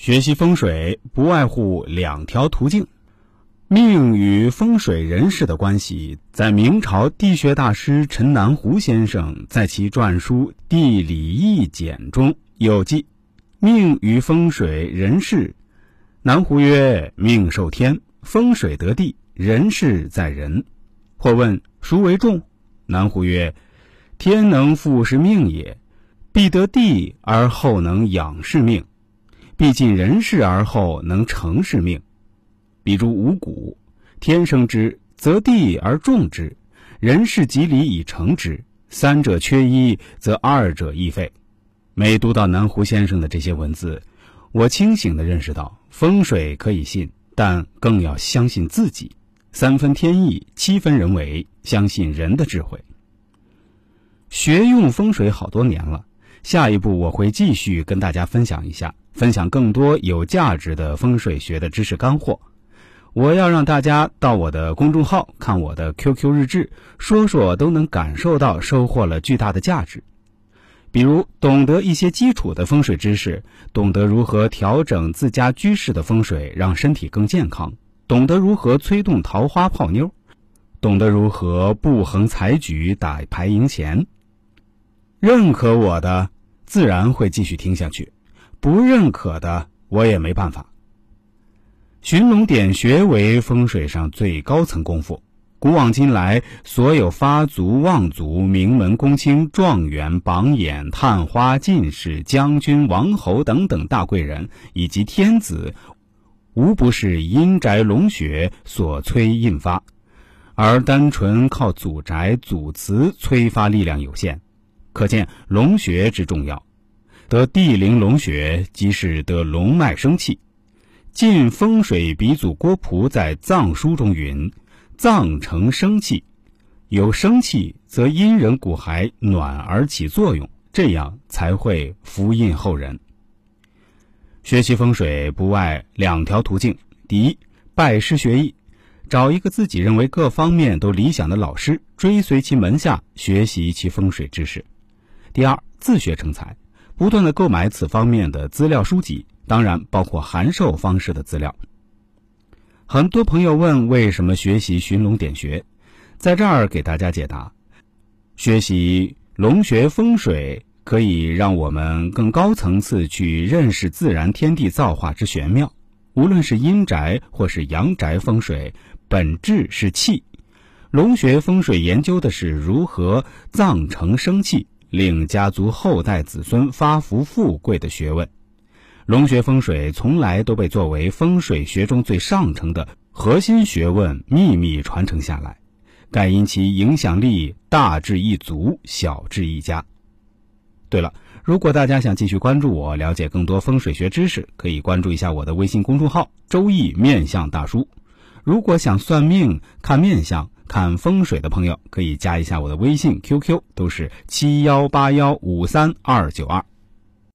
学习风水不外乎两条途径，命与风水人事的关系，在明朝地学大师陈南湖先生在其篆书《地理易简》中有记：“命与风水人事。”南湖曰：“命受天，风水得地，人事在人。”或问：“孰为重？”南湖曰：“天能复是命也，必得地而后能养是命。”必尽人事而后能成是命，比如五谷，天生之，则地而种之；人事及理以成之，三者缺一，则二者亦废。每读到南湖先生的这些文字，我清醒地认识到，风水可以信，但更要相信自己。三分天意，七分人为，相信人的智慧。学用风水好多年了，下一步我会继续跟大家分享一下。分享更多有价值的风水学的知识干货。我要让大家到我的公众号看我的 QQ 日志，说说都能感受到收获了巨大的价值。比如懂得一些基础的风水知识，懂得如何调整自家居室的风水，让身体更健康；懂得如何催动桃花泡妞；懂得如何不横财局打牌赢钱。认可我的，自然会继续听下去。不认可的，我也没办法。寻龙点穴为风水上最高层功夫。古往今来，所有发族、望族、名门公卿、状元、榜眼、探花、进士、将军、王侯等等大贵人，以及天子，无不是阴宅龙穴所催印发，而单纯靠祖宅、祖祠催发力量有限，可见龙穴之重要。得地灵龙穴，即是得龙脉生气。晋风水鼻祖郭璞在藏书中云：“藏成生气，有生气则阴人骨骸暖而起作用，这样才会福印后人。”学习风水不外两条途径：第一，拜师学艺，找一个自己认为各方面都理想的老师，追随其门下学习其风水知识；第二，自学成才。不断的购买此方面的资料书籍，当然包括函授方式的资料。很多朋友问为什么学习寻龙点穴，在这儿给大家解答：学习龙穴风水可以让我们更高层次去认识自然天地造化之玄妙。无论是阴宅或是阳宅风水，本质是气。龙穴风水研究的是如何藏成生气。令家族后代子孙发福富贵的学问，龙穴风水从来都被作为风水学中最上乘的核心学问，秘密传承下来，盖因其影响力大至一族，小至一家。对了，如果大家想继续关注我，了解更多风水学知识，可以关注一下我的微信公众号“周易面相大叔”。如果想算命、看面相。看风水的朋友可以加一下我的微信 QQ，都是七幺八幺五三二九二。